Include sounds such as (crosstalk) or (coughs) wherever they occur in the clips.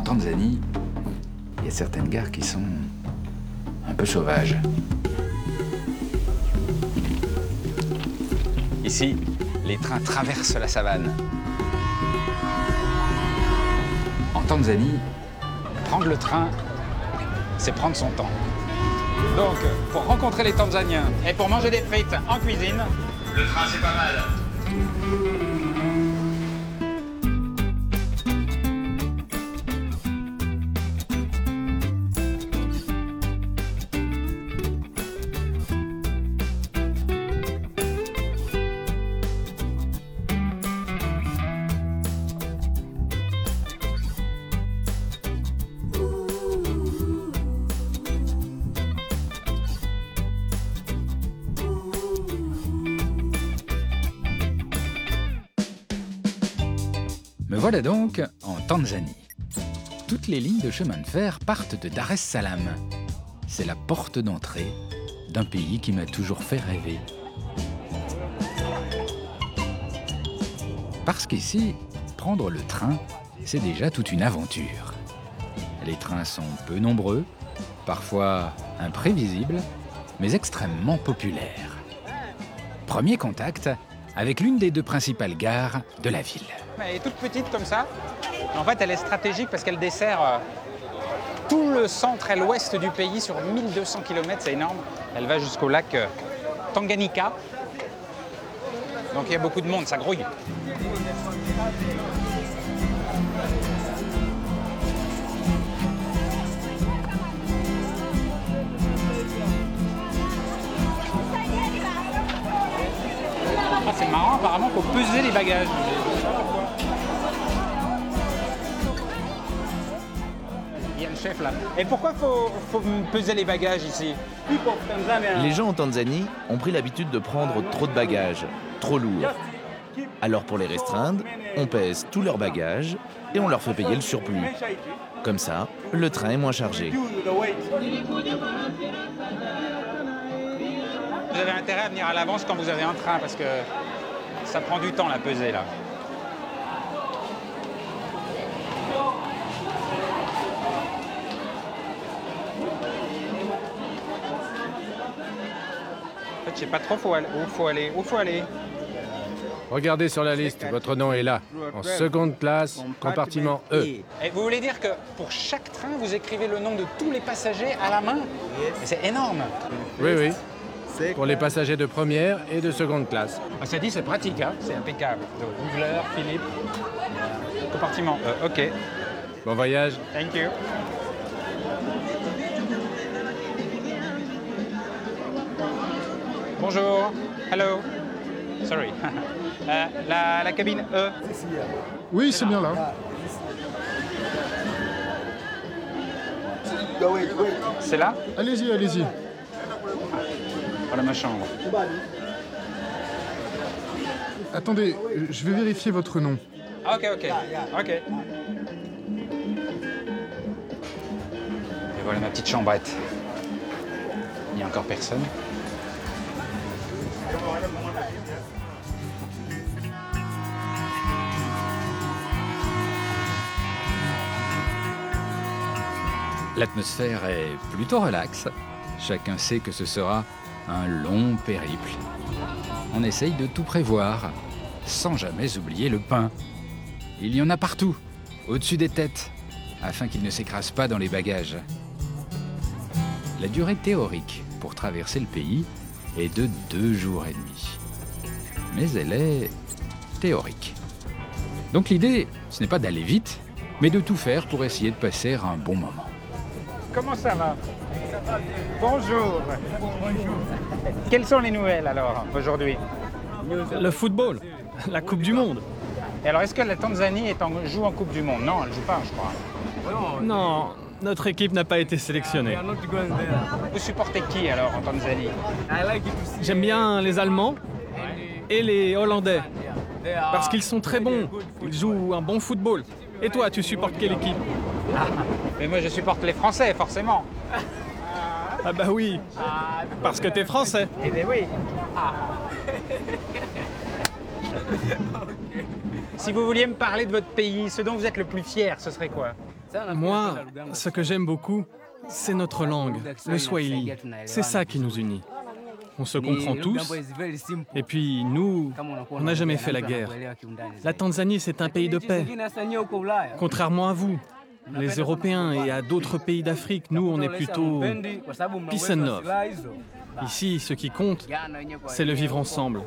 En Tanzanie, il y a certaines gares qui sont un peu sauvages. Ici, les trains traversent la savane. En Tanzanie, prendre le train, c'est prendre son temps. Donc, pour rencontrer les Tanzaniens et pour manger des frites en cuisine, le train c'est pas mal. Voilà donc en Tanzanie. Toutes les lignes de chemin de fer partent de Dar es Salaam. C'est la porte d'entrée d'un pays qui m'a toujours fait rêver. Parce qu'ici, prendre le train, c'est déjà toute une aventure. Les trains sont peu nombreux, parfois imprévisibles, mais extrêmement populaires. Premier contact avec l'une des deux principales gares de la ville. Elle est toute petite comme ça. En fait, elle est stratégique parce qu'elle dessert euh, tout le centre et l'ouest du pays sur 1200 km, c'est énorme. Elle va jusqu'au lac euh, Tanganyika. Donc il y a beaucoup de monde, ça grouille. Ah, c'est marrant, apparemment, faut peser les bagages. Chef là. Et pourquoi faut, faut peser les bagages ici Les gens en Tanzanie ont pris l'habitude de prendre trop de bagages, trop lourds. Alors pour les restreindre, on pèse tous leurs bagages et on leur fait payer le surplus. Comme ça, le train est moins chargé. Vous avez intérêt à venir à l'avance quand vous avez un train parce que ça prend du temps la pesée là. Sais pas trop faut aller- où faut aller. Où faut aller Regardez sur la liste, votre nom est là. En seconde classe, compartiment E. Et vous voulez dire que pour chaque train, vous écrivez le nom de tous les passagers à la main? C'est énorme. Oui, oui. Pour les passagers de première et de seconde classe. Ah, ça dit, c'est pratique, hein c'est impeccable. Donc, Philippe, compartiment. Euh, ok, Bon voyage. thank you. Bonjour, hello. Sorry. (laughs) Euh, la, la cabine E. Oui, c'est bien là. C'est là? Allez-y, allez-y. Voilà ma chambre. Attendez, je vais vérifier votre nom. Ah, Ok, ok, ok. Et voilà ma petite chambrette. Il n'y a encore personne. L'atmosphère est plutôt relaxe. Chacun sait que ce sera un long périple. On essaye de tout prévoir, sans jamais oublier le pain. Il y en a partout, au-dessus des têtes, afin qu'il ne s'écrase pas dans les bagages. La durée théorique pour traverser le pays est de deux jours et demi. Mais elle est théorique. Donc l'idée, ce n'est pas d'aller vite, mais de tout faire pour essayer de passer un bon moment. Comment ça va? Bonjour. Quelles sont les nouvelles alors aujourd'hui? Le football, la Coupe du Monde. Et alors est-ce que la Tanzanie est en- joue en Coupe du Monde? Non, elle joue pas, je crois. Non, notre équipe n'a pas été sélectionnée. Vous supportez qui alors en Tanzanie? J'aime bien les Allemands et les Hollandais. Parce qu'ils sont très bons. Ils jouent un bon football. Et toi, tu supportes quelle équipe? (laughs) Mais moi je supporte les Français, forcément. Ah bah oui. Parce que t'es français. Eh bien oui. (laughs) Si vous vouliez me parler de votre pays, ce dont vous êtes le plus fier, ce serait quoi? Moi, ce que j'aime beaucoup, c'est notre langue, le swahili. C'est ça qui nous unit. On se comprend tous. Et puis, nous, on n'a jamais fait la guerre. La Tanzanie, c'est un pays de paix. Contrairement à vous, les Européens et à d'autres pays d'Afrique, nous, on est plutôt peace and love. Ici, ce qui compte, c'est le vivre ensemble.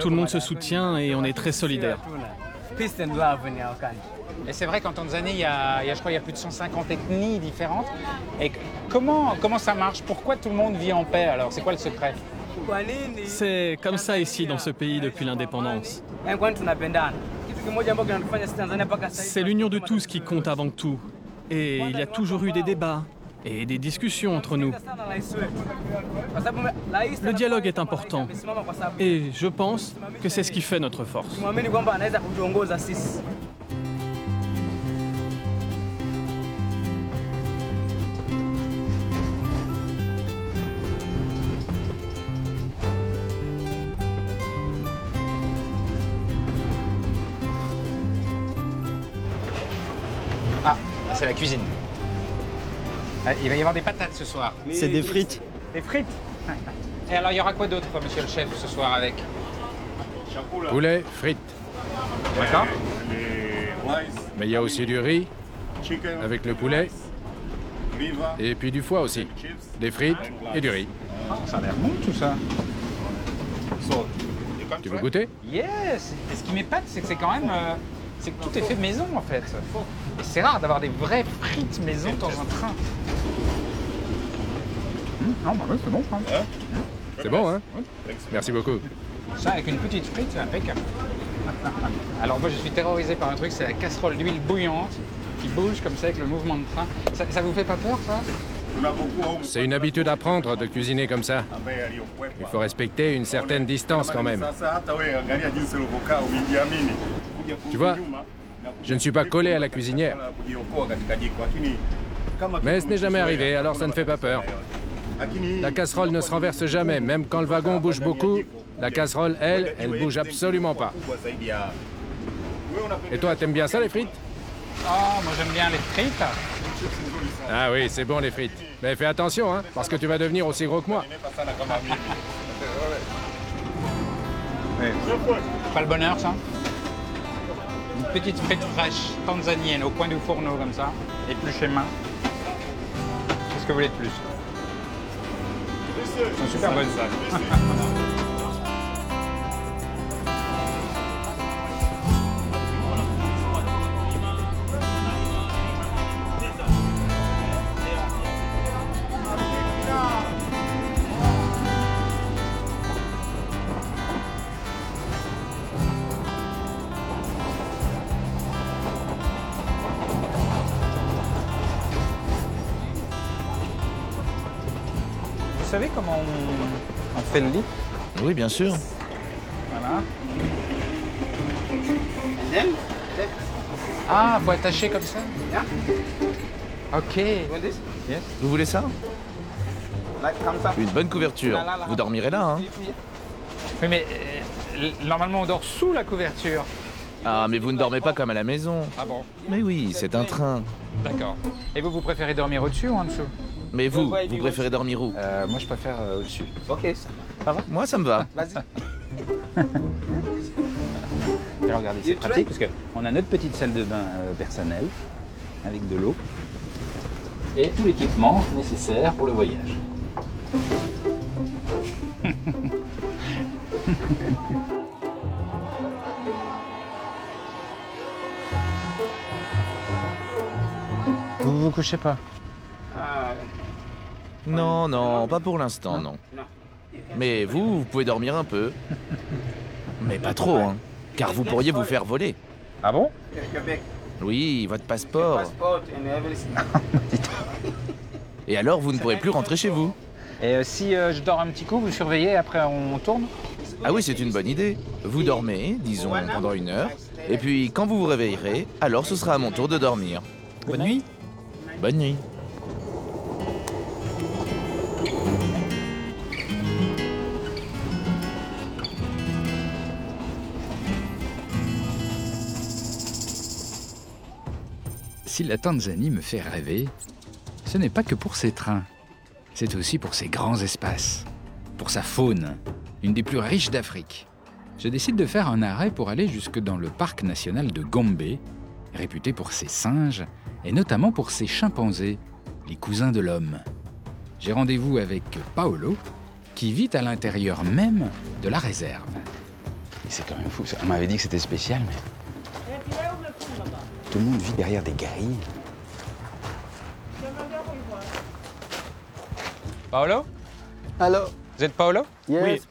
Tout le monde se soutient et on est très solidaires. Et c'est vrai qu'en Tanzanie, il y, a, il y a, je crois, il y a plus de 150 ethnies différentes. Et comment, comment ça marche? Pourquoi tout le monde vit en paix alors? C'est quoi le secret? C'est comme ça ici dans ce pays depuis l'indépendance. C'est l'union de tous qui compte avant tout. Et il y a toujours eu des débats et des discussions entre nous. Le dialogue est important. Et je pense que c'est ce qui fait notre force. C'est la cuisine. Ah, Il va y avoir des patates ce soir. C'est des frites. Des frites (laughs) Et alors, il y aura quoi d'autre, monsieur le chef, ce soir avec Poulet, frites. D'accord Mais il y a aussi du riz avec le poulet et puis du foie aussi. Des frites et du riz. Ça a l'air bon tout ça. Tu veux goûter? Yes Et ce qui m'épate, c'est que c'est quand même. euh, c'est que tout est fait maison en fait. C'est rare d'avoir des vraies frites maison dans un train. Hum, non, bah c'est bon. hein. C'est bon, hein Merci beaucoup. Ça, avec une petite frite, c'est impeccable. Alors moi, je suis terrorisé par un truc, c'est la casserole d'huile bouillante qui bouge comme ça avec le mouvement de train. Ça, ça vous fait pas peur, ça? C'est une habitude à prendre de cuisiner comme ça. Il faut respecter une certaine distance quand même. Tu vois, je ne suis pas collé à la cuisinière. Mais ce n'est jamais arrivé, alors ça ne fait pas peur. La casserole ne se renverse jamais, même quand le wagon bouge beaucoup. La casserole, elle, elle bouge absolument pas. Et toi, t'aimes bien ça, les frites? Oh, moi j'aime bien les frites. Ah oui, c'est bon, les frites. Mais fais attention, hein, parce que tu vas devenir aussi gros que moi. Pas le bonheur, ça? Petite frite fraîche tanzanienne au coin du fourneau comme ça, épluchée main. Qu'est-ce que vous voulez de plus? Sont super bonnes. (laughs) Vous Oui, bien sûr. Voilà. Ah, faut attacher comme ça Ok. Vous voulez ça Une bonne couverture. Vous dormirez là, hein Oui, mais euh, normalement on dort sous la couverture. Ah, mais vous ne dormez pas comme à la maison. Ah bon Mais oui, c'est un train. D'accord. Et vous, vous préférez dormir au-dessus ou en dessous? Mais vous, vous préférez dormir où? Euh, Moi, je préfère euh, au-dessus. Moi, ça me va. (laughs) Alors regardez, c'est pratique parce qu'on a notre petite salle de bain euh, personnelle avec de l'eau et tout l'équipement nécessaire pour le voyage. (laughs) Vous vous couchez pas Non, non, pas pour l'instant, non. Mais vous, vous pouvez dormir un peu. Mais pas trop, hein. Car vous pourriez vous faire voler. Ah bon? Oui, votre passeport. Et alors, vous ne pourrez plus rentrer chez vous. Et euh, si euh, je dors un petit coup, vous surveillez, après on tourne? Ah oui, c'est une bonne idée. Vous dormez, disons, pendant une heure. Et puis, quand vous vous réveillerez, alors ce sera à mon tour de dormir. Bonne nuit Bonne nuit. Si la Tanzanie me fait rêver, ce n'est pas que pour ses trains, c'est aussi pour ses grands espaces, pour sa faune, une des plus riches d'Afrique. Je décide de faire un arrêt pour aller jusque dans le parc national de Gombe, réputé pour ses singes et notamment pour ses chimpanzés, les cousins de l'homme. J'ai rendez-vous avec Paolo, qui vit à l'intérieur même de la réserve. C'est quand même fou. On m'avait dit que c'était spécial, mais. Tout le monde vit derrière des grilles. Paolo Hello. Vous êtes Paolo Yes.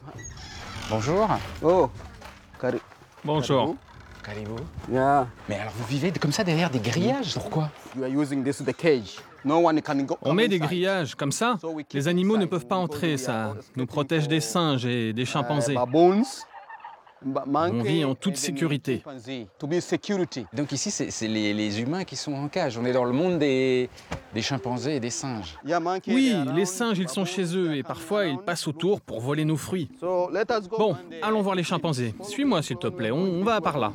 Bonjour. Oh. Cari- Bonjour. Caribou. Yeah. Mais alors vous vivez comme ça derrière des grillages Pourquoi You are using this the cage. No one can go. On met des grillages comme ça. Les animaux ne peuvent pas entrer, ça nous protège des singes et des chimpanzés. On vit en toute sécurité. Donc ici, c'est les, les humains qui sont en cage. On est dans le monde des, des chimpanzés et des singes. Oui, les singes, ils sont chez eux et parfois ils passent autour pour voler nos fruits. Bon, allons voir les chimpanzés. Suis-moi s'il te plaît, on, on va par là.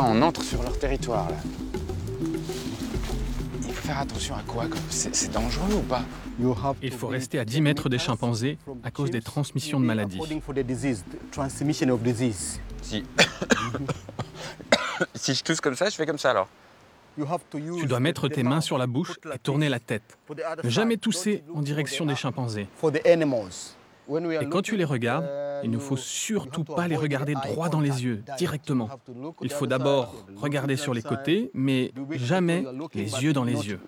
Là, on entre sur leur territoire. Là. Il faut faire attention à quoi C'est c'est dangereux ou pas Il faut rester à 10 mètres des chimpanzés à cause des transmissions de maladies. Si. (coughs) si je tousse comme ça, je fais comme ça alors. Tu dois mettre tes mains sur la bouche et tourner la tête. Ne jamais tousser en direction des chimpanzés. Et quand tu les regardes, uh, il ne faut surtout pas les regarder droit dans les yeux, direct. directement. Il faut d'abord regarder sur les côtés, mais jamais les yeux dans les yeux.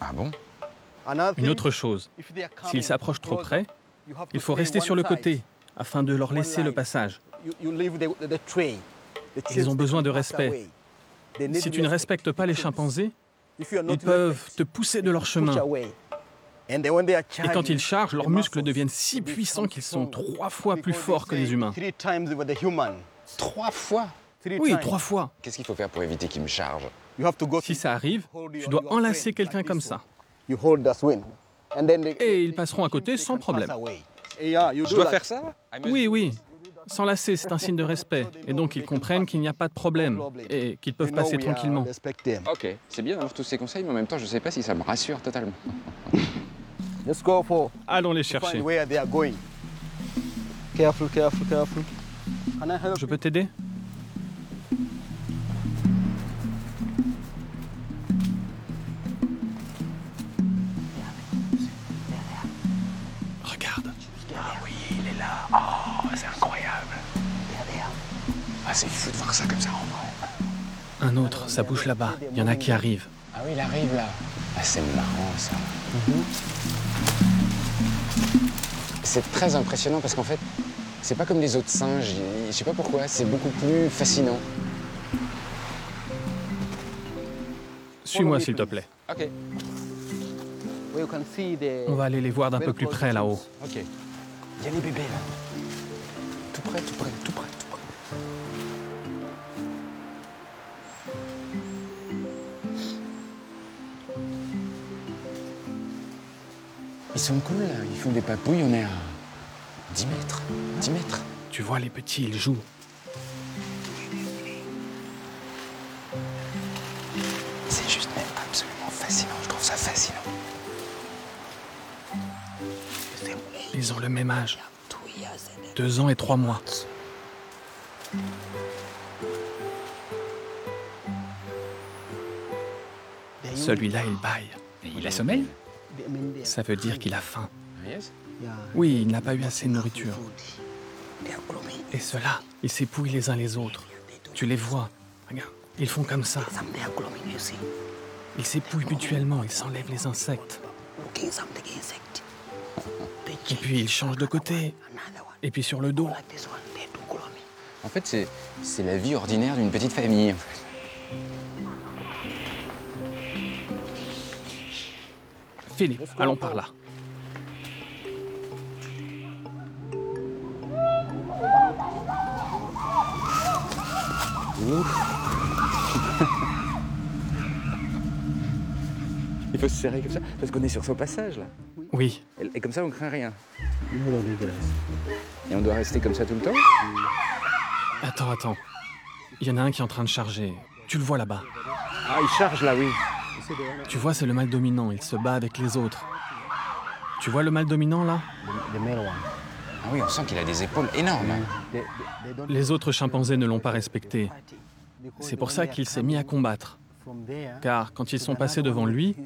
Ah bon? Une autre chose, s'ils s'approchent trop près, il faut rester sur le côté afin de leur laisser le passage. Ils ont besoin de respect. Si tu ne respect. respectes pas les chimpanzés, ils peuvent te pousser de leur chemin. Et quand ils chargent, leurs muscles deviennent si puissants qu'ils sont trois fois plus forts que les humains. Trois fois Oui, trois fois. Qu'est-ce qu'il faut faire pour éviter qu'ils me chargent Si ça arrive, tu dois enlacer quelqu'un comme ça. Et ils passeront à côté sans problème. Je do dois faire ça Oui, oui. S'enlacer, c'est un signe de respect. Et donc, ils comprennent qu'il n'y a pas de problème et qu'ils peuvent passer tranquillement. Ok, c'est bien d'avoir tous ces conseils, mais en même temps, je sais pas si ça me rassure totalement. (laughs) Let's go for Allons les chercher. where they are going. Careful, careful, careful. Can I help Je peux t'aider? Regarde. Oh, c'est incroyable. Ah, c'est fou de voir ça comme ça en vrai. Un autre, ça bouge là-bas. Il y en a qui arrivent. Ah oui, il arrive là. Ah, c'est marrant ça. C'est très impressionnant parce qu'en fait, c'est pas comme les autres singes. Je sais pas pourquoi, c'est beaucoup plus fascinant. Suis-moi, s'il te plaît. Ok, On va aller les voir d'un peu plus près là-haut. ok. Il y a les bébés là. Tout près, tout près, tout près, Ils sont cool là, ils font des papouilles, on est à 10 mètres. 10 mètres. Tu vois, les petits, ils jouent. C'est juste même absolument fascinant, je trouve ça fascinant. Ils ont le même âge. Deux ans et trois mois. Celui-là, il baille. Et il a sommeil? Ça veut dire qu'il a faim. Oui, il n'a pas eu assez de nourriture. Et ceux-là, ils s'épouillent les uns les autres. Tu les vois. Regarde, ils font comme ça. Ils s'épouillent mutuellement, ils s'enlèvent les insectes. Et puis ils changent de côté. Et puis sur le dos. En fait, c'est, c'est la vie ordinaire d'une petite famille. Philippe, allons par là. (laughs) faut se serrer comme ça, parce qu'on est sur son passage là. Oui. Et comme ça, on craint rien. Et on doit rester comme ça tout le temps Attends, attends. Il y en a un qui est en train de charger. Tu le vois là-bas. Ah, il charge là, oui. Tu vois, c'est le mâle dominant. Il se bat avec les autres. Tu vois le mâle dominant là? Ah oui, on sent qu'il a des épaules énormes. Les autres chimpanzés ne l'ont pas respecté. C'est pour ça qu'il s'est mis à combattre. Car quand ils sont passés devant lui,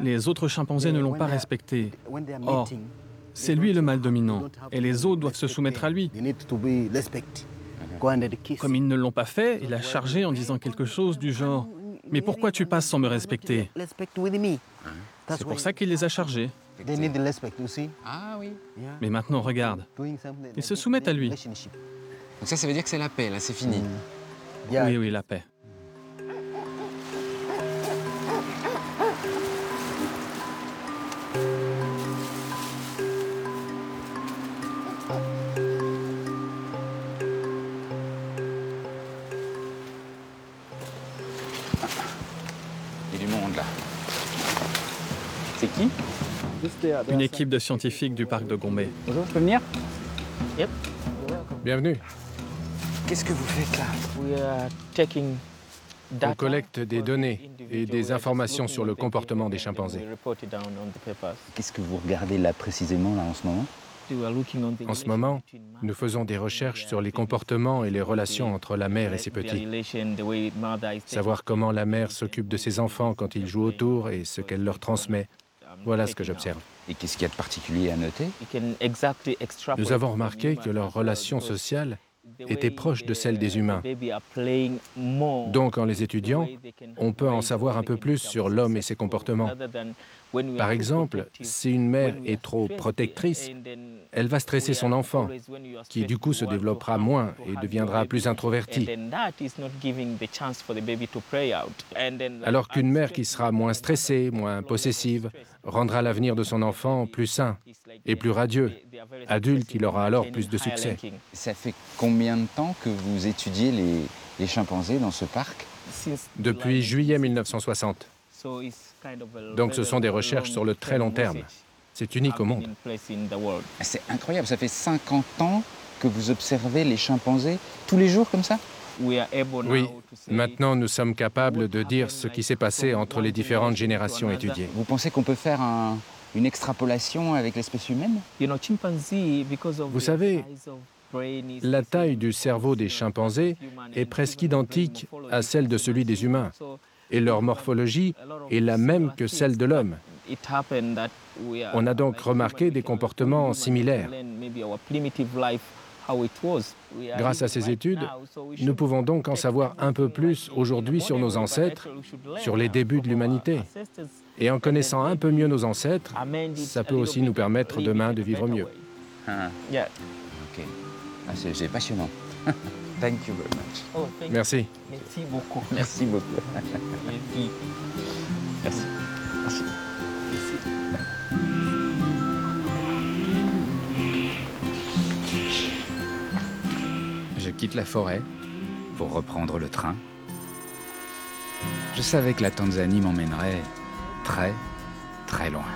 les autres chimpanzés ne l'ont pas respecté. Or, c'est lui le mâle dominant, et les autres doivent se soumettre à lui. Comme ils ne l'ont pas fait, il a chargé en disant quelque chose du genre ⁇ Mais pourquoi tu passes sans me respecter ?⁇ C'est pour ça qu'il les a chargés. Ah oui. Mais maintenant, regarde. Ils se soumettent à lui. Donc ça, ça veut dire que c'est la paix, là, c'est fini. Oui, oui, la paix. Une équipe de scientifiques du parc de Gombe. Bonjour, je peux venir Bienvenue. Qu'est-ce que vous faites là? On collecte des données et des informations sur le comportement des chimpanzés. Qu'est-ce que vous regardez là précisément là en ce moment? En ce moment, nous faisons des recherches sur les comportements et les relations entre la mère et ses petits. Savoir comment la mère s'occupe de ses enfants quand ils jouent autour et ce qu'elle leur transmet. Voilà ce que j'observe. Et qu'est-ce qu'il y a de particulier à noter? Nous avons remarqué que leurs relations sociales étaient proches de celles des humains. Donc, en les étudiant, on peut en savoir un peu plus sur l'homme et ses comportements. Par exemple, si une mère est trop protectrice, elle va stresser son enfant, qui du coup se développera moins et deviendra plus introverti. Alors qu'une mère qui sera moins stressée, moins possessive, rendra l'avenir de son enfant plus sain et plus radieux. Adulte, il aura alors plus de succès. Ça fait combien de temps que vous étudiez les, les chimpanzés dans ce parc? Depuis juillet 1960. Donc ce sont des recherches sur le très long terme. C'est unique au monde. C'est incroyable, ça fait 50 ans que vous observez les chimpanzés tous les jours comme ça? Oui, maintenant nous sommes capables de dire ce qui s'est passé entre les différentes générations étudiées. Vous pensez qu'on peut faire un- une extrapolation avec l'espèce humaine? Vous savez, la taille du cerveau des chimpanzés est presque identique à celle de celui des humains, et leur morphologie est la même que celle de l'homme. On a donc remarqué des comportements similaires. Grâce à ces études, nous pouvons donc en savoir un peu plus aujourd'hui sur nos ancêtres, sur les débuts de l'humanité. Et en connaissant un peu mieux nos ancêtres, ça peut aussi nous permettre demain de vivre mieux. Ah. Ah, c'est passionnant. (laughs) Thank you very much. Merci. Merci beaucoup. Merci beaucoup. Merci. Merci. Je quitte la forêt pour reprendre le train. Je savais que la Tanzanie m'emmènerait très, très loin.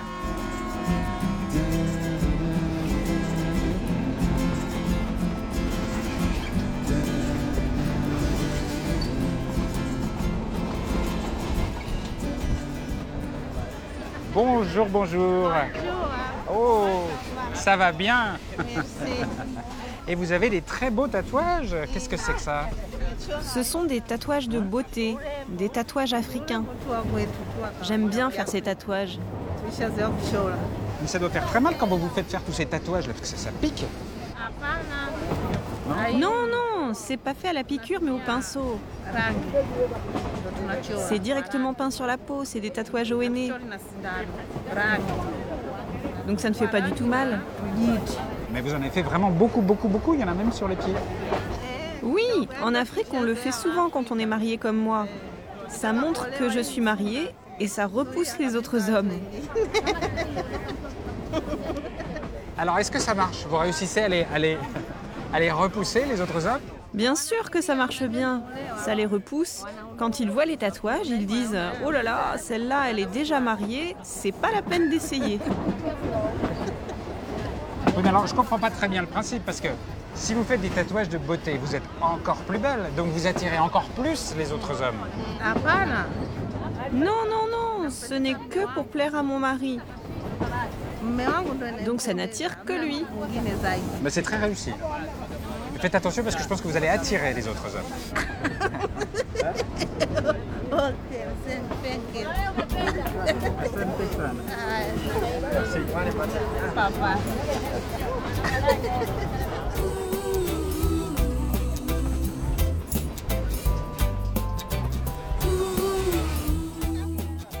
Bonjour, bonjour. Oh, ça va bien. Et vous avez des très beaux tatouages. Qu'est-ce que c'est que ça Ce sont des tatouages de beauté, des tatouages africains. J'aime bien faire ces tatouages. Mais ça doit faire très mal quand vous vous faites faire tous ces tatouages là, parce que ça, ça pique. Non, non, c'est pas fait à la piqûre mais au pinceau. C'est directement peint sur la peau, c'est des tatouages au henné. Donc ça ne fait pas du tout mal. Mais vous en avez fait vraiment beaucoup, beaucoup, beaucoup. Il y en a même sur les pieds. Oui, en Afrique, on le fait souvent quand on est marié comme moi. Ça montre que je suis mariée et ça repousse les autres hommes. Alors, est-ce que ça marche? Vous réussissez à les, à les- à les repousser, les autres hommes? Bien sûr que ça marche bien. Ça les repousse. Quand ils voient les tatouages, ils disent Oh là là, celle-là, elle est déjà mariée, c'est pas la peine d'essayer. Oui, mais alors je comprends pas très bien le principe parce que si vous faites des tatouages de beauté, vous êtes encore plus belle, donc vous attirez encore plus les autres hommes. Ah, Non, non, non, ce n'est que pour plaire à mon mari. Donc ça n'attire que lui. Mais c'est très réussi. Faites attention parce que je pense que vous allez attirer les autres hommes.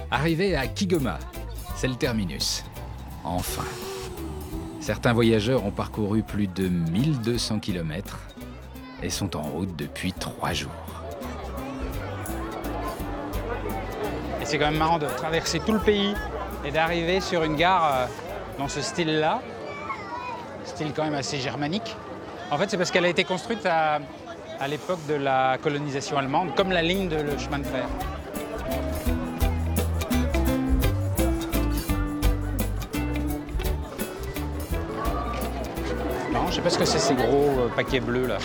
Arrivé à Kigoma, c'est le terminus. Enfin. Certains voyageurs ont parcouru plus de 1200 km et sont en route depuis trois jours. Et c'est quand même marrant de traverser tout le pays et d'arriver sur une gare euh, dans ce style-là, style quand même assez germanique. En fait, c'est parce qu'elle a été construite à, l'époque de la colonisation allemande, comme la ligne de chemin de fer. Sais pas ce que c'est ces gros euh, paquets bleus là.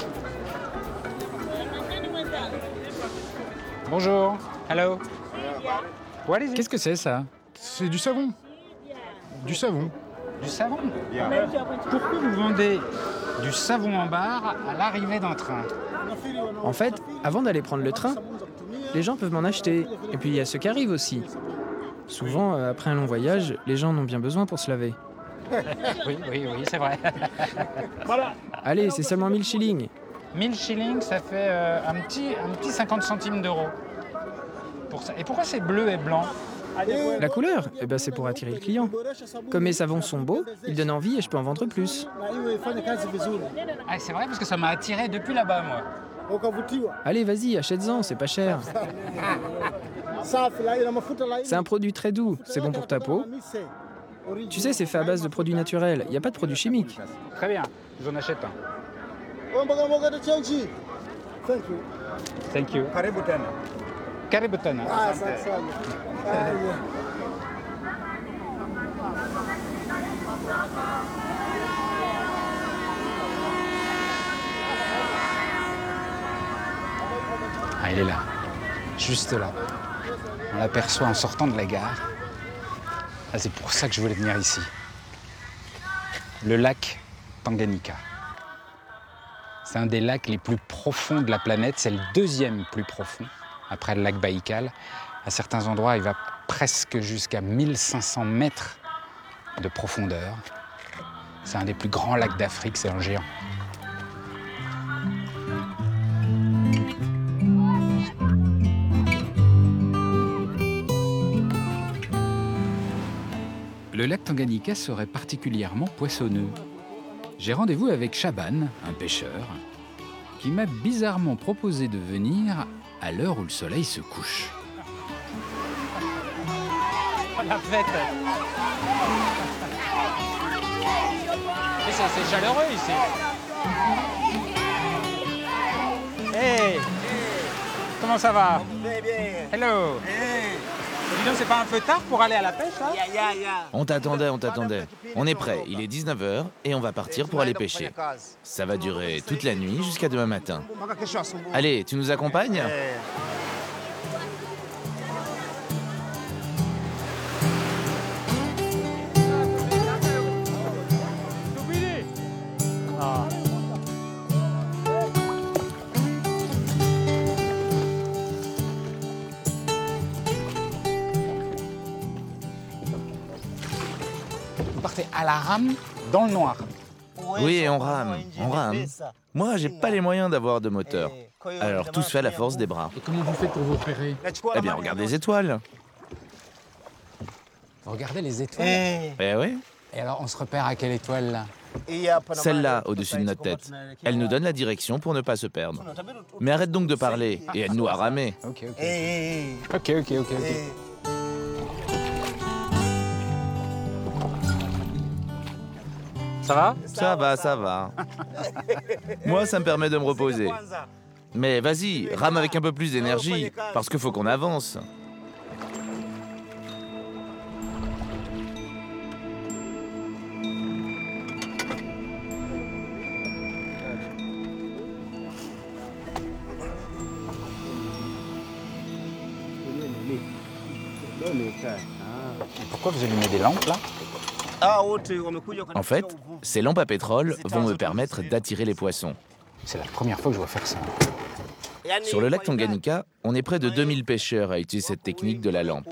Bonjour. Hello. Qu'est-ce que c'est ça? C'est du savon. Du savon. Du savon? Pourquoi vous vendez du savon en barre à l'arrivée d'un train? En fait, avant d'aller prendre le train, les gens peuvent m'en acheter. Et puis il y a ceux qui arrivent aussi. Souvent, euh, après un long voyage, les gens en ont bien besoin pour se laver. (laughs) oui, oui, oui, c'est vrai. (laughs) voilà. Allez, c'est seulement 1000 shillings. 1000 shillings, ça fait euh, un, petit, un petit 50 centimes d'euros. Pour ça. Et pourquoi c'est bleu et blanc? La couleur? Eh ben, C'est pour attirer le client. Comme mes savons sont beaux, ils donnent envie et je peux en vendre plus. Ah, c'est vrai, parce que ça m'a attiré depuis là-bas, moi. Allez, vas-y, achète-en, c'est pas cher. (laughs) C'est un produit très doux, c'est bon pour ta peau. Tu sais, c'est fait à base de produits naturels. Il n'y a pas de produits chimiques. Très bien, je vous en achète un. Thank you. Thank you. Kaributana. Kaributana. Ah, ça, ça. Ah, il est là. Juste là. On l'aperçoit en sortant de la gare. Ah, c'est pour ça que je voulais venir ici. Le lac Tanganyika. C'est un des lacs les plus profonds de la planète. C'est le deuxième plus profond, après le lac Baïkal. À certains endroits, il va presque jusqu'à 1500 mètres de profondeur. C'est un des plus grands lacs d'Afrique, c'est un géant. Le lac Tanganyika serait particulièrement poissonneux. J'ai rendez-vous avec Chaban, un pêcheur, qui m'a bizarrement proposé de venir à l'heure où le soleil se couche. La fête. C'est chaleureux ici. Hey. Comment ça va? Hello c'est pas un peu tard pour aller à la pêche, hein On t'attendait, on t'attendait. On est prêt, il est 19h et on va partir pour aller pêcher. Ça va durer toute la nuit jusqu'à demain matin. Allez, tu nous accompagnes? La rame dans le noir. Oui, on rame, on rame. Moi, j'ai pas les moyens d'avoir de moteur. Alors tout se fait à la force des bras. Et comment vous faites pour vous repérer Eh bien, regardez les étoiles. Regardez les étoiles Eh oui. Et alors, on se repère à quelle étoile là Celle-là, au-dessus de notre tête. Elle nous donne la direction pour ne pas se perdre. Mais arrête donc de parler et aide-nous à ramer. Ok, ok. Ok, ok, ok, ok. Ça va Ça va, ça va. Moi, ça me permet de me reposer. Mais vas-y, rame avec un peu plus d'énergie, parce qu'il faut qu'on avance. Pourquoi vous allumez des lampes là En fait, ces lampes à pétrole vont me permettre d'attirer les poissons. C'est la première fois que je vois faire ça. Sur le lac Tanganyika, on est près de 2000 pêcheurs à utiliser cette technique de la lampe.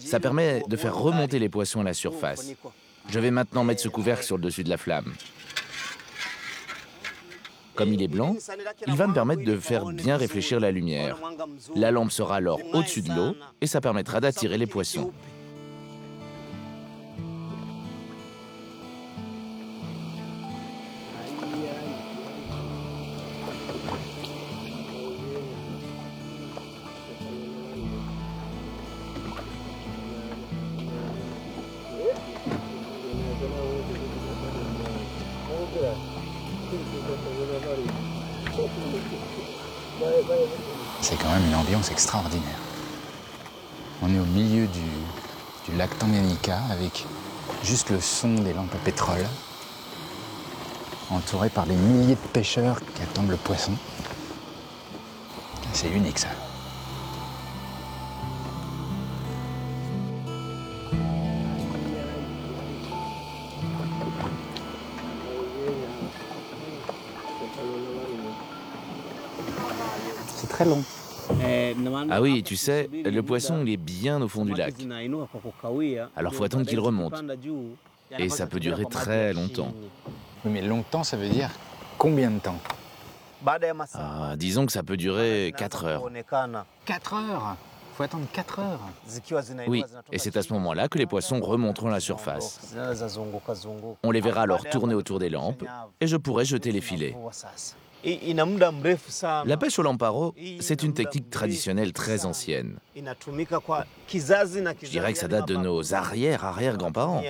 Ça permet de faire remonter les poissons à la surface. Je vais maintenant mettre ce couvercle sur le dessus de la flamme. Comme il est blanc, il va me permettre de faire bien réfléchir la lumière. La lampe sera alors au-dessus de l'eau et ça permettra d'attirer les poissons. Juste le son des lampes à pétrole, entouré par des milliers de pêcheurs qui attendent le poisson. C'est unique ça. C'est très long. Ah oui, tu sais, le poisson, il est bien au fond du lac. Alors faut attendre qu'il remonte. Et ça peut durer très longtemps. Oui, mais longtemps, ça veut dire combien de temps? Ah, disons que ça peut durer 4 heures. 4 heures? Faut attendre 4 heures Oui, et c'est à ce moment-là que les poissons remonteront à la surface. On les verra alors tourner autour des lampes et je pourrai jeter les filets. La pêche au lamparo, c'est une technique traditionnelle très ancienne. Je dirais que ça date de nos arrière-arrière-grands-parents.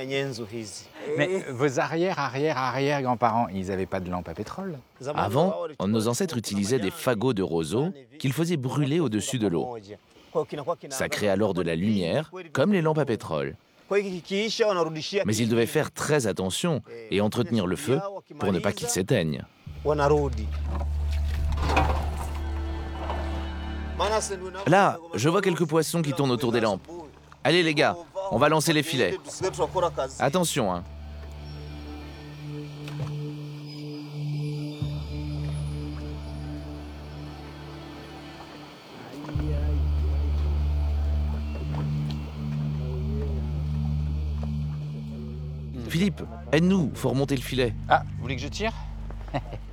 Mais vos arrière-arrière-arrière-grands-parents, ils n'avaient pas de lampe à pétrole? Avant, nos ancêtres utilisaient des fagots de roseau qu'ils faisaient brûler au-dessus de l'eau. Ça crée alors de la lumière, comme les lampes à pétrole. Mais ils devaient faire très attention et entretenir le feu pour ne pas qu'il s'éteigne. Là, je vois quelques poissons qui tournent autour des lampes. Allez les gars, on va lancer les filets. Attention, hein. Philippe, aide-nous, faut remonter le filet. Ah, vous voulez que je tire? (laughs)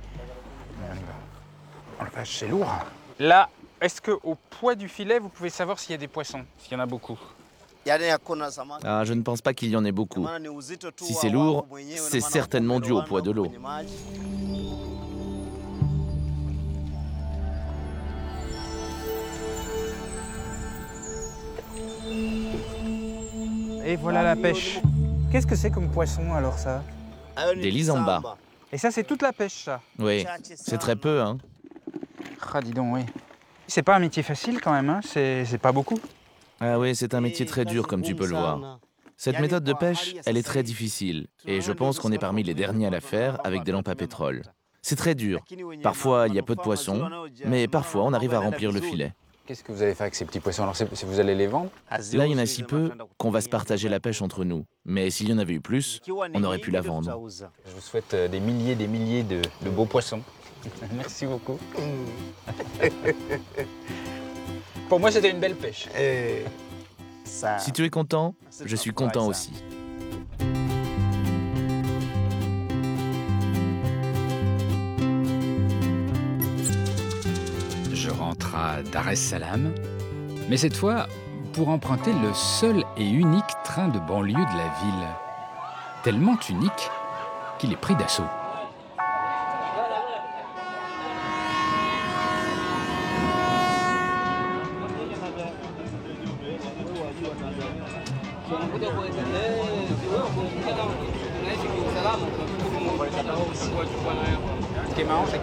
Oh la vache, c'est lourd. Là, est-ce que au poids du filet, vous pouvez savoir s'il y a des poissons, s'il y en a beaucoup? Ah, je ne pense pas qu'il y en ait beaucoup. Si c'est lourd, c'est certainement dû au poids de l'eau. Et voilà la pêche. Qu'est-ce que c'est comme poisson alors ça? Des lisambas. Et ça, c'est toute la pêche, ça? Oui, c'est très peu, hein. Ah, dis donc, oui. C'est pas un métier facile quand même, hein c'est c'est pas beaucoup. Ah oui, c'est un métier très dur, comme tu peux le voir. Cette méthode de pêche, elle est très difficile, et je pense qu'on est parmi les derniers à la faire avec des lampes à pétrole. C'est très dur. Parfois, il y a peu de poissons, mais parfois, on arrive à remplir le filet. Qu'est-ce que vous allez faire avec ces petits poissons? Alors, c'est- c'est- vous allez les vendre? Là, il y en a si peu qu'on va se partager la pêche entre nous. Mais s'il y en avait eu plus, on aurait pu la vendre. Je vous souhaite euh, des milliers des milliers de, de beaux poissons. (laughs) Merci beaucoup. Pour moi, c'était une belle pêche. Si tu es content, je suis content aussi. Je rentre à Dar es Salaam, mais cette fois pour emprunter le seul et unique train de banlieue de la ville. Tellement unique qu'il est pris d'assaut.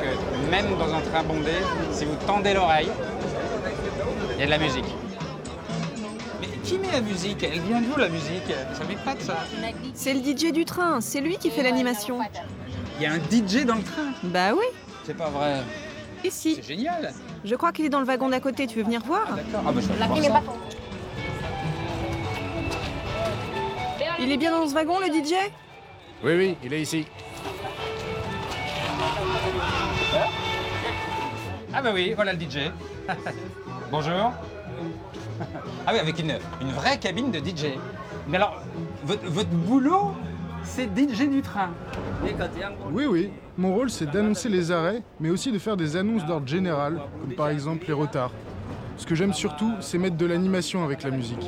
Que même dans un train bondé, si vous tendez l'oreille, il y a de la musique. Mais qui met la musique? Elle vient d'où la musique? Ça m'épate ça. C'est le DJ du train, c'est lui qui fait l'animation. Il y a un DJ dans le train Bah oui. C'est pas vrai. Si. C'est génial. Je crois qu'il est dans le wagon d'à côté, tu veux venir voir? D'accord. Ah bah je vais voir ça. Il est bien dans ce wagon, le DJ Oui, oui, il est ici. Ah bah oui, voilà le DJ. (laughs) Bonjour. Ah oui, avec une, une vraie cabine de DJ. Mais alors, votre, votre boulot, c'est DJ du train. Oui, oui. Mon rôle, c'est d'annoncer les arrêts, mais aussi de faire des annonces d'ordre général, comme par exemple les retards. Ce que j'aime surtout, c'est mettre de l'animation avec la musique.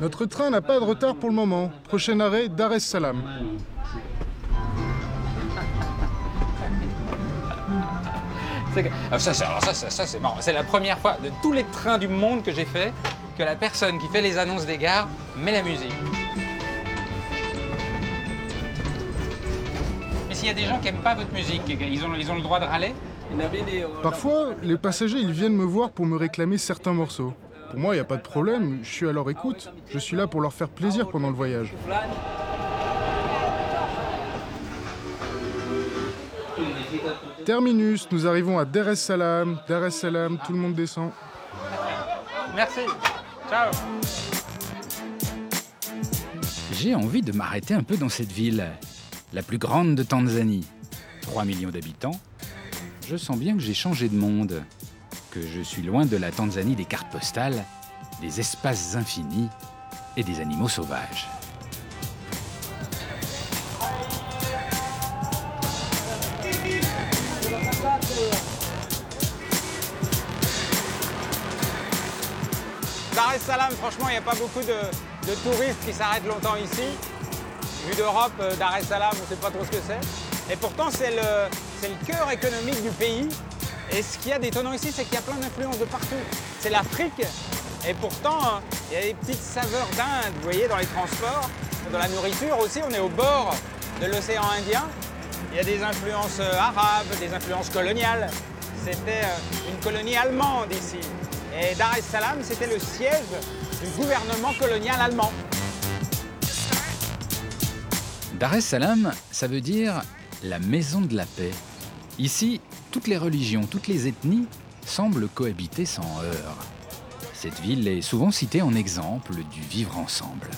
Notre train n'a pas de retard pour le moment. Prochain arrêt, Dar es Salaam. Ça, c'est- alors ça, ça, ça, c'est marrant. C'est la première fois de tous les trains du monde que j'ai fait que la personne qui fait les annonces des gares met la musique. Mais s'il y a des gens qui n'aiment pas votre musique, ils ont, ils ont le droit de râler Parfois, les passagers, ils viennent me voir pour me réclamer certains morceaux. Pour moi, il n'y a pas de problème, je suis à leur écoute. Je suis là pour leur faire plaisir pendant le voyage. Terminus, nous arrivons à Dar es Salaam. Dar es Salaam, tout le monde descend. Merci. Ciao. J'ai envie de m'arrêter un peu dans cette ville, la plus grande de Tanzanie. 3 millions d'habitants. Je sens bien que j'ai changé de monde, je suis loin de la Tanzanie des cartes postales, des espaces infinis et des animaux sauvages. Dar es Salaam, franchement, il n'y a pas beaucoup de, touristes qui s'arrêtent longtemps ici. Vu d'Europe, euh, Dar es Salaam, on ne sait pas trop ce que c'est. Et pourtant, c'est le cœur économique du pays. Et ce qu'il y a d'étonnant ici, c'est qu'il y a plein d'influences de partout. C'est l'Afrique. Et pourtant, hein, il y a des petites saveurs d'Inde, vous voyez, dans les transports, dans la nourriture aussi. On est au bord de l'océan Indien. Il y a des influences euh, arabes, des influences coloniales. C'était euh, une colonie allemande ici. Et Dar es Salaam, c'était le siège du gouvernement colonial allemand. Dar es Salaam, ça veut dire la maison de la paix. Ici, toutes les religions, toutes les ethnies semblent cohabiter sans heurts. Cette ville est souvent citée en exemple du vivre ensemble.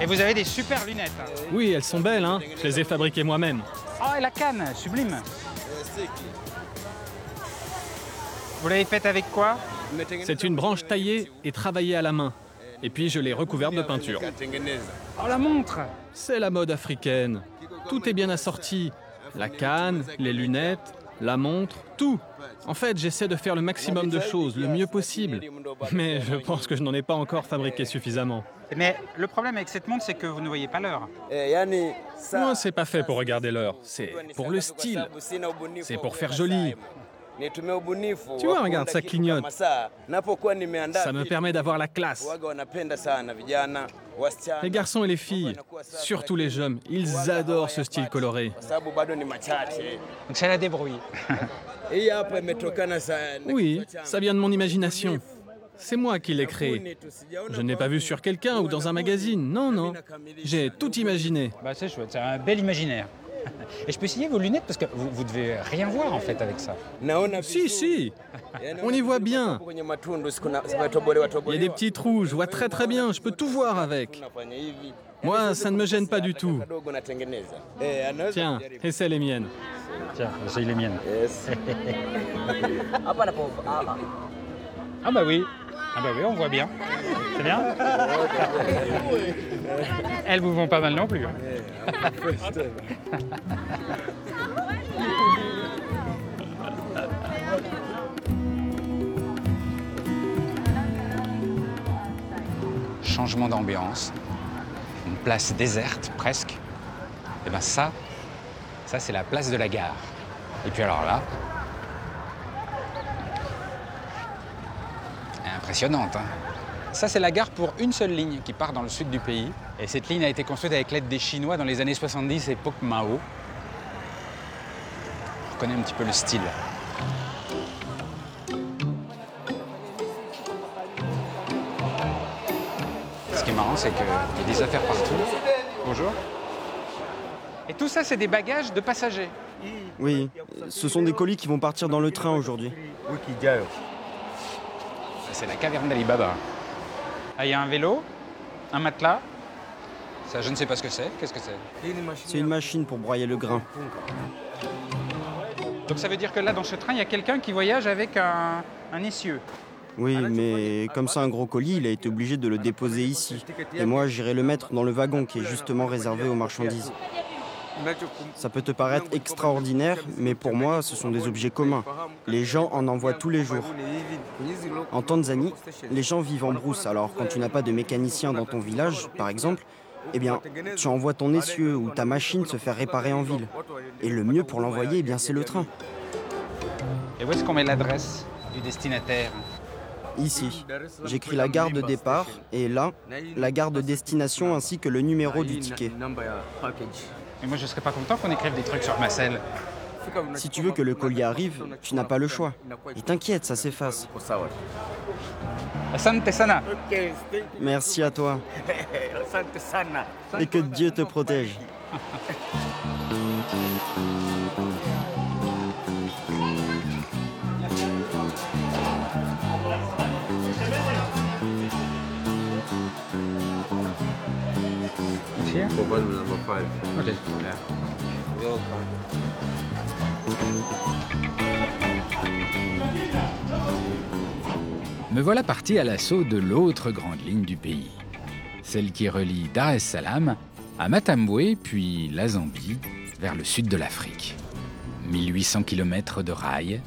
Et vous avez des super lunettes. Oui, elles sont belles, hein Je les ai fabriquées moi-même. Oh, et la canne, sublime. Vous l'avez faite avec quoi? C'est une branche taillée et travaillée à la main. Et puis je l'ai recouverte de peinture. Oh, la montre C'est la mode africaine. Tout est bien assorti. La canne, les lunettes, la montre, tout. En fait, j'essaie de faire le maximum de choses, le mieux possible. Mais je pense que je n'en ai pas encore fabriqué suffisamment. Mais le problème avec cette montre, c'est que vous ne voyez pas l'heure. Moi, c'est pas fait pour regarder l'heure. C'est pour le style. C'est pour faire joli. Tu vois, regarde, ça clignote. Ça me permet d'avoir la classe. Les garçons et les filles, surtout les jeunes, ils adorent ce style coloré. Donc ça la débrouille. Oui, ça vient de mon imagination. C'est moi qui l'ai créé. Je ne l'ai pas vu sur quelqu'un ou dans un magazine. Non, non. J'ai tout imaginé. Bah, c'est chouette, c'est un bel imaginaire. Et je peux essayer vos lunettes parce que vous, vous devez rien voir en fait avec ça. Si, si. (laughs) On y voit bien. Il y a des petits trous, je vois très très bien, je peux tout voir avec. Moi, ça ne me gêne pas du tout. Tiens, essaie les miennes. Tiens, j'essaye les miennes. ah bah oui. Ah bah oui, on voit bien. C'est bien Elles vous vont pas mal non plus. hein. Changement d'ambiance. Une place déserte presque. Et eh bien ça, ça c'est la place de la gare. Et puis alors là, impressionnante. Hein. ça c'est la gare pour une seule ligne qui part dans le sud du pays. Et cette ligne a été construite avec l'aide des Chinois dans les années 70, époque Mao. On connaît un petit peu le style. Ce qui est marrant, c'est qu'il y a des affaires partout. Bonjour. Et tout ça, c'est des bagages de passagers. Oui, ce sont des colis qui vont partir dans le train aujourd'hui. C'est la caverne d'Alibaba. Ah, il y a un vélo, un matelas? Ça, je ne sais pas ce que c'est. Qu'est-ce que c'est? C'est une machine pour broyer le grain. Donc ça veut dire que là, dans ce train, il y a quelqu'un qui voyage avec un, un essieu. Oui, mais comme c'est un gros colis, il a été obligé de le déposer ici. Et moi, j'irai le mettre dans le wagon qui est justement réservé aux marchandises. Ça peut te paraître extraordinaire, mais pour moi, ce sont des objets communs. Les gens en envoient tous les jours. En Tanzanie, les gens vivent en brousse, alors quand tu n'as pas de mécanicien dans ton village, par exemple, eh bien, tu envoies ton essieu ou ta machine se faire réparer en ville. Et le mieux pour l'envoyer, eh bien, c'est le train. Et où est-ce qu'on met l'adresse du destinataire? Ici. J'écris la gare de départ et là, la gare de destination ainsi que le numéro du ticket. Mais moi, je serais pas content qu'on écrive des trucs sur ma selle. Si tu veux que le colis arrive, tu n'as pas le choix. Et t'inquiète, ça s'efface. Merci à toi. (laughs) Et que Dieu te protège. (laughs) Me voilà parti à l'assaut de l'autre grande ligne du pays, celle qui relie Dar es Salaam à Matambwe puis la Zambie vers le sud de l'Afrique. 1800 km de rails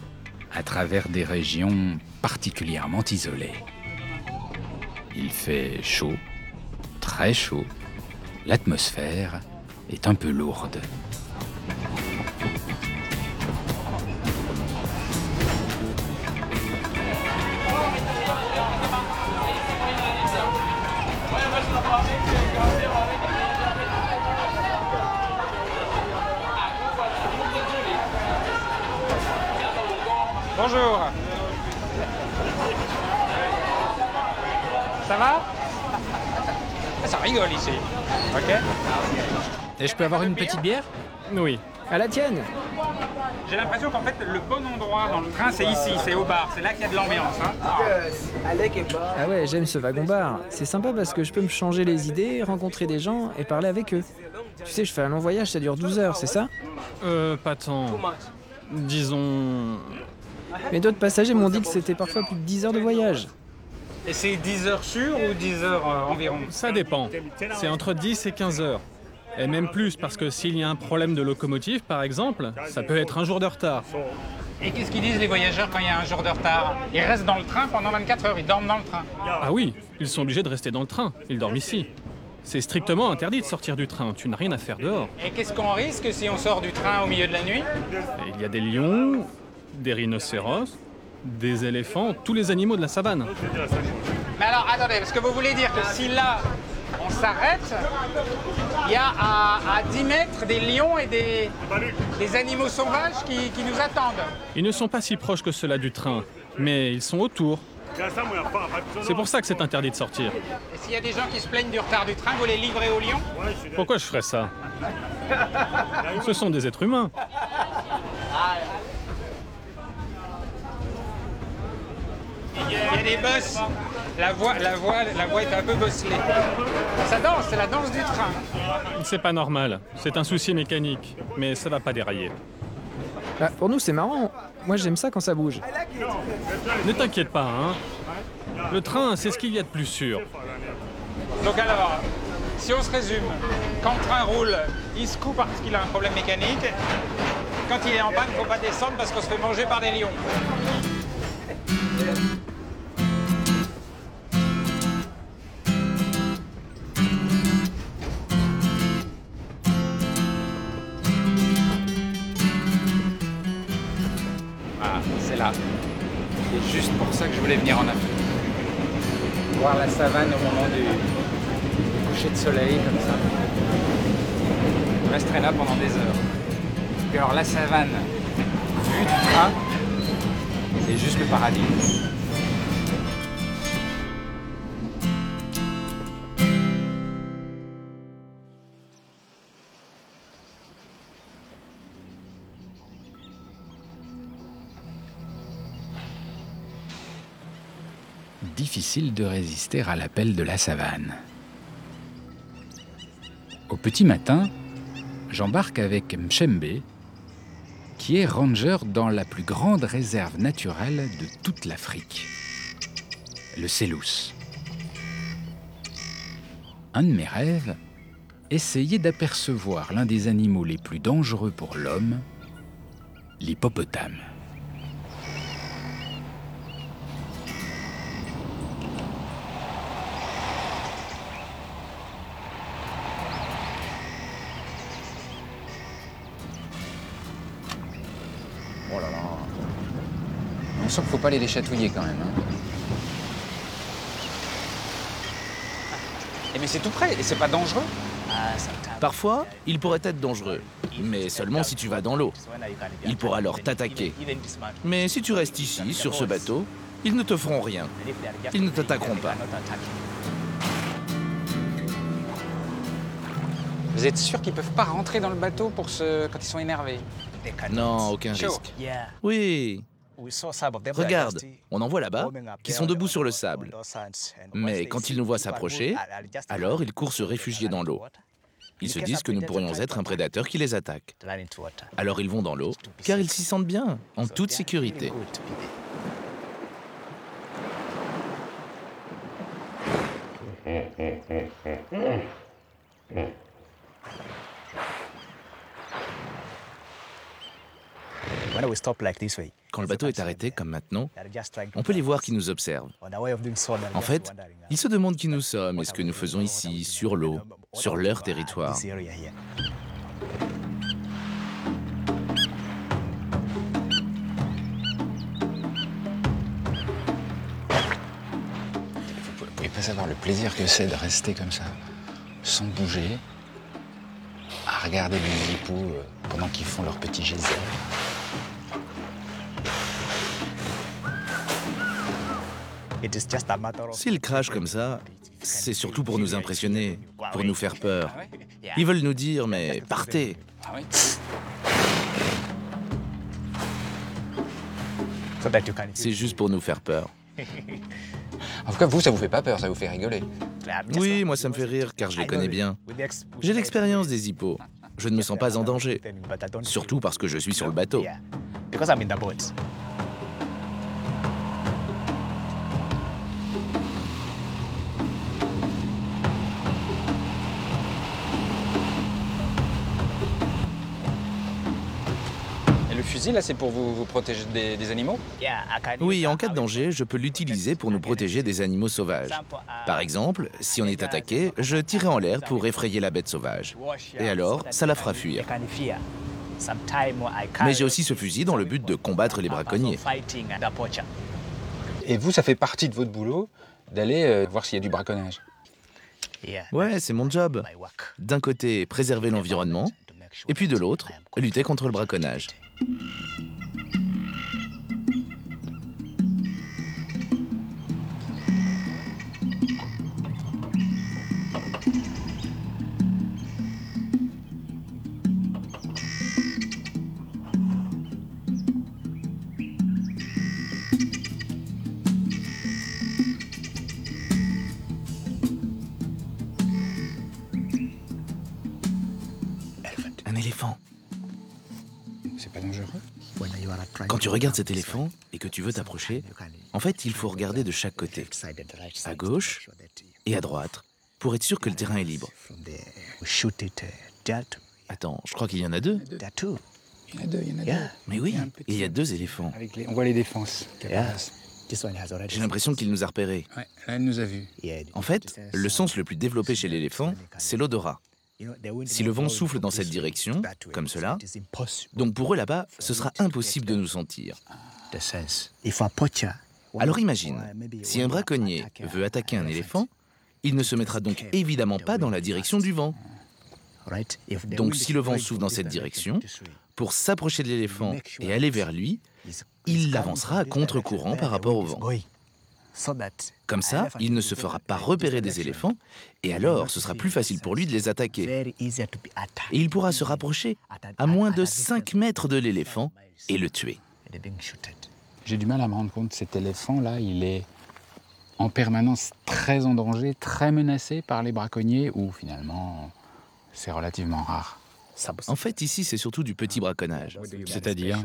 à travers des régions particulièrement isolées. Il fait chaud, très chaud, l'atmosphère est un peu lourde. Bonjour. Ça va? Ça rigole ici. Ok Et je peux avoir une petite bière Oui. À la tienne J'ai l'impression qu'en fait, le bon endroit dans le train, c'est ici, c'est au bar. C'est là qu'il y a de l'ambiance. Hein. Ah ouais, j'aime ce wagon-bar. C'est sympa parce que je peux me changer les idées, rencontrer des gens et parler avec eux. Tu sais, je fais un long voyage, ça dure 12 heures, c'est ça? Euh, pas tant. Disons... Mais d'autres passagers m'ont dit que c'était parfois plus de 10 heures de voyage. Et c'est 10 heures sûres ou 10 heures euh, environ Ça dépend. C'est entre 10 et 15 heures. Et même plus, parce que s'il y a un problème de locomotive, par exemple, ça peut être un jour de retard. Et qu'est-ce qu'ils disent les voyageurs quand il y a un jour de retard? Ils restent dans le train pendant 24 heures, ils dorment dans le train. Ah oui, ils sont obligés de rester dans le train. Ils dorment ici. C'est strictement interdit de sortir du train. Tu n'as rien à faire dehors. Et qu'est-ce qu'on risque si on sort du train au milieu de la nuit? Il y a des lions, des rhinocéros, des éléphants, tous les animaux de la savane. Mais alors, attendez, parce que vous voulez dire que si là, on s'arrête, il y a à, 10 mètres des lions et des, des animaux sauvages qui, qui nous attendent. Ils ne sont pas si proches que cela du train, mais ils sont autour. C'est pour ça que c'est interdit de sortir. Et s'il y a des gens qui se plaignent du retard du train, vous les livrez aux lions Pourquoi je ferais ça? Ce sont des êtres humains. Il y a des bosses. La voie, la, voie, la voie est un peu bosselée. Ça danse, c'est la danse du train. C'est pas normal. C'est un souci mécanique. Mais ça va pas dérailler. Bah, pour nous, c'est marrant. Moi, j'aime ça quand ça bouge. Ne t'inquiète pas, hein. Le train, c'est ce qu'il y a de plus sûr. Donc alors, si on se résume, quand le train roule, il se coupe parce qu'il a un problème mécanique. Quand il est en panne, il ne faut pas descendre parce qu'on se fait manger par des lions. Voilà, c'est là. C'est juste pour ça que je voulais venir en Afrique. Voir la savane au moment du, coucher de soleil, comme ça. Je resterai là pendant des heures. Alors la savane, vue du train, juste le paradis. difficile de résister à l'appel de la savane. Au petit matin, j'embarque avec Mchembe, qui est ranger dans la plus grande réserve naturelle de toute l'Afrique, le Selous. Un de mes rêves, essayer d'apercevoir l'un des animaux les plus dangereux pour l'homme, l'hippopotame. Sent qu'il ne faut pas les chatouiller quand même. Hein. Eh, mais c'est tout près et c'est pas dangereux. Parfois, il pourrait être dangereux, mais seulement si tu vas dans l'eau. Il pourra alors t'attaquer. Mais si tu restes ici, sur ce bateau, ils ne te feront rien. Ils ne t'attaqueront pas. Vous êtes sûr qu'ils peuvent pas rentrer dans le bateau pour ce... quand ils sont énervés? Non, aucun risque. Oui, Regarde, on en voit là-bas qui sont debout sur le sable. Mais quand ils nous voient s'approcher, alors ils courent se réfugier dans l'eau. Ils se disent que nous pourrions être un prédateur qui les attaque. Alors ils vont dans l'eau, car ils s'y sentent bien, en toute sécurité. Quand le bateau est arrêté, comme maintenant, on peut les voir qui nous observent. En fait, ils se demandent qui nous sommes et ce que nous faisons ici, sur l'eau, sur leur territoire. Vous pouvez pas savoir le plaisir que c'est de rester comme ça, sans bouger, à regarder les hippos euh, pendant qu'ils font leur petit geyser. S'ils crachent comme ça, c'est surtout pour nous impressionner, pour nous faire peur. Ils veulent nous dire, mais partez. C'est juste pour nous faire peur. (laughs) En tout cas, vous, ça vous fait pas peur, ça vous fait rigoler. Oui, moi, ça me fait rire, car je les connais bien. J'ai l'expérience des hippos. Je ne me sens pas en danger. Surtout parce que je suis sur le bateau. Là, c'est pour vous, protéger des, animaux Oui, en cas de danger, je peux l'utiliser pour nous protéger des animaux sauvages. Par exemple, si on est attaqué, je tirerai en l'air pour effrayer la bête sauvage. Et alors, ça la fera fuir. Mais j'ai aussi ce fusil dans le but de combattre les braconniers. Et vous, ça fait partie de votre boulot d'aller euh, voir s'il y a du braconnage Ouais, c'est mon job. D'un côté, préserver l'environnement, et puis de l'autre, lutter contre le braconnage. Thank you. Quand tu regardes cet éléphant et que tu veux t'approcher, en fait, il faut regarder de chaque côté, à gauche et à droite, pour être sûr que le terrain est libre. Attends, je crois qu'il y en a deux. Il y en a deux, il y en a deux. Mais oui, il y a deux éléphants. On voit les défenses. J'ai l'impression qu'il nous a repérés. Ouais, là, il nous a vus. En fait, le sens le plus développé chez l'éléphant, c'est l'odorat. Si le vent souffle dans cette direction, comme cela, donc pour eux là-bas, ce sera impossible de nous sentir. Alors imagine, si un braconnier veut attaquer un éléphant, il ne se mettra donc évidemment pas dans la direction du vent. Donc si le vent souffle dans cette direction, pour s'approcher de l'éléphant et aller vers lui, il avancera à contre-courant par rapport au vent. Comme ça, il ne se fera pas repérer des éléphants, et alors ce sera plus facile pour lui de les attaquer. Et il pourra se rapprocher à moins de 5 mètres de l'éléphant et le tuer. J'ai du mal à me rendre compte, cet éléphant-là, il est en permanence très en danger, très menacé par les braconniers, ou finalement, c'est relativement rare. En fait, ici, c'est surtout du petit braconnage. C'est-à-dire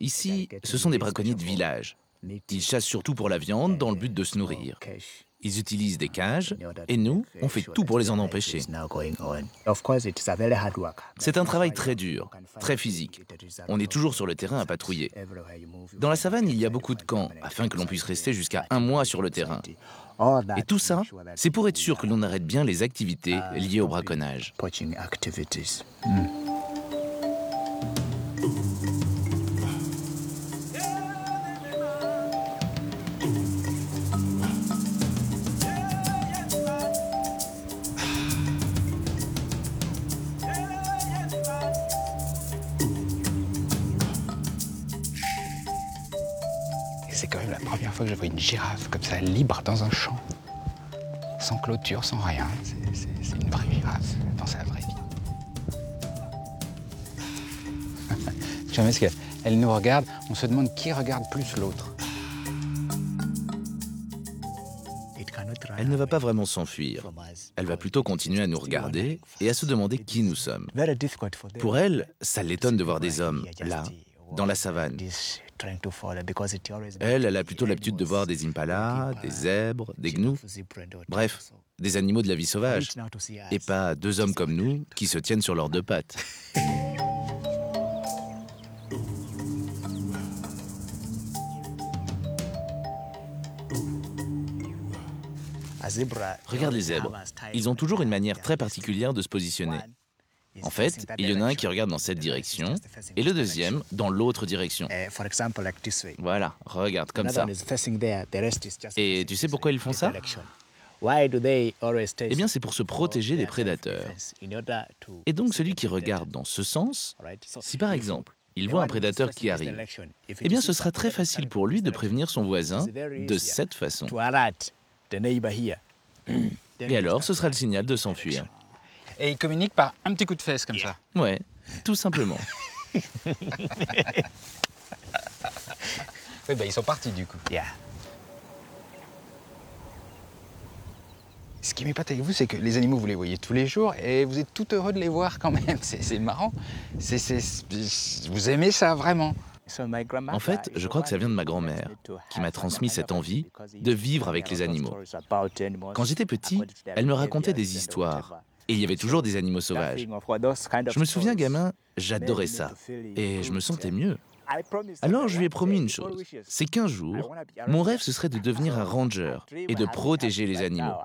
Ici, ce sont des braconniers de village. Ils chassent surtout pour la viande dans le but de se nourrir. Ils utilisent des cages et nous, on fait tout pour les en empêcher. C'est un travail très dur, très physique. On est toujours sur le terrain à patrouiller. Dans la savane, il y a beaucoup de camps afin que l'on puisse rester jusqu'à un mois sur le terrain. Et tout ça, c'est pour être sûr que l'on arrête bien les activités liées au braconnage. Une girafe comme ça, libre dans un champ, sans clôture, sans rien. C'est une vraie girafe dans sa vraie vie. (laughs) Jamais ce qu'elle nous regarde, on se demande qui regarde plus l'autre. Elle ne va pas vraiment s'enfuir. Elle va plutôt continuer à nous regarder et à se demander qui nous sommes. Pour elle, ça l'étonne de voir des hommes, là, dans la savane. Elle, elle a plutôt l'habitude de voir des impalas, des zèbres, des gnous, bref, des animaux de la vie sauvage, et pas deux hommes comme nous qui se tiennent sur leurs deux pattes. Regarde les zèbres. Ils ont toujours une manière très particulière de se positionner. En fait, il y en a un qui regarde dans cette direction et le deuxième dans l'autre direction. Voilà, regarde comme ça. Et tu sais pourquoi ils font ça Eh bien, c'est pour se protéger des prédateurs. Et donc, celui qui regarde dans ce sens, si par exemple, il voit un prédateur qui arrive, eh bien, ce sera très facile pour lui de prévenir son voisin de cette façon. Et alors, ce sera le signal de (coughs) s'enfuir. Et ils communiquent par un petit coup de fesse comme ça. Ouais, tout simplement. (laughs) oui, bah, ils sont partis du coup. Ce qui m'épate avec vous, c'est que les animaux, vous les voyez tous les jours et vous êtes tout heureux de les voir quand même. (laughs) C'est marrant. vous aimez ça vraiment. En fait, je crois que ça vient de ma grand-mère, qui m'a transmis cette envie de vivre avec les animaux. Quand j'étais petit, elle me racontait des histoires, et il y avait toujours des animaux sauvages. Je me souviens, gamin, j'adorais ça. Et je me sentais mieux. Alors je lui ai promis une chose, c'est qu'un jour, mon rêve ce serait de devenir un ranger et de protéger les animaux.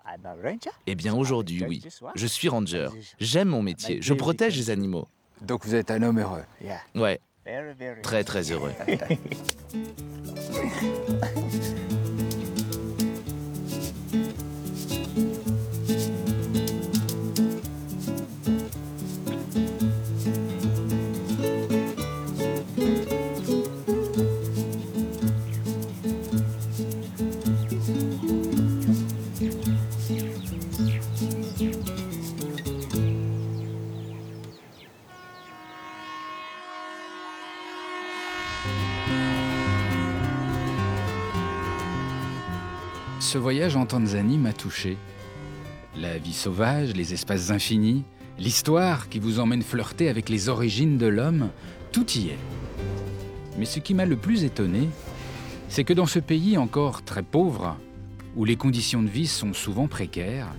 Eh bien aujourd'hui, oui, je suis ranger. J'aime mon métier, je protège les animaux. Donc vous êtes un homme heureux. Ouais, très très heureux. (laughs) Ce voyage en Tanzanie m'a touché. La vie sauvage, les espaces infinis, l'histoire qui vous emmène flirter avec les origines de l'homme, tout y est. Mais ce qui m'a le plus étonné, c'est que dans ce pays encore très pauvre, où les conditions de vie sont souvent précaires,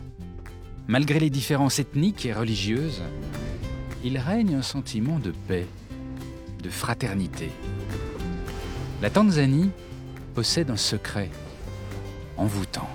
malgré les différences ethniques et religieuses, il règne un sentiment de paix, de fraternité. La Tanzanie possède un secret envoûtant.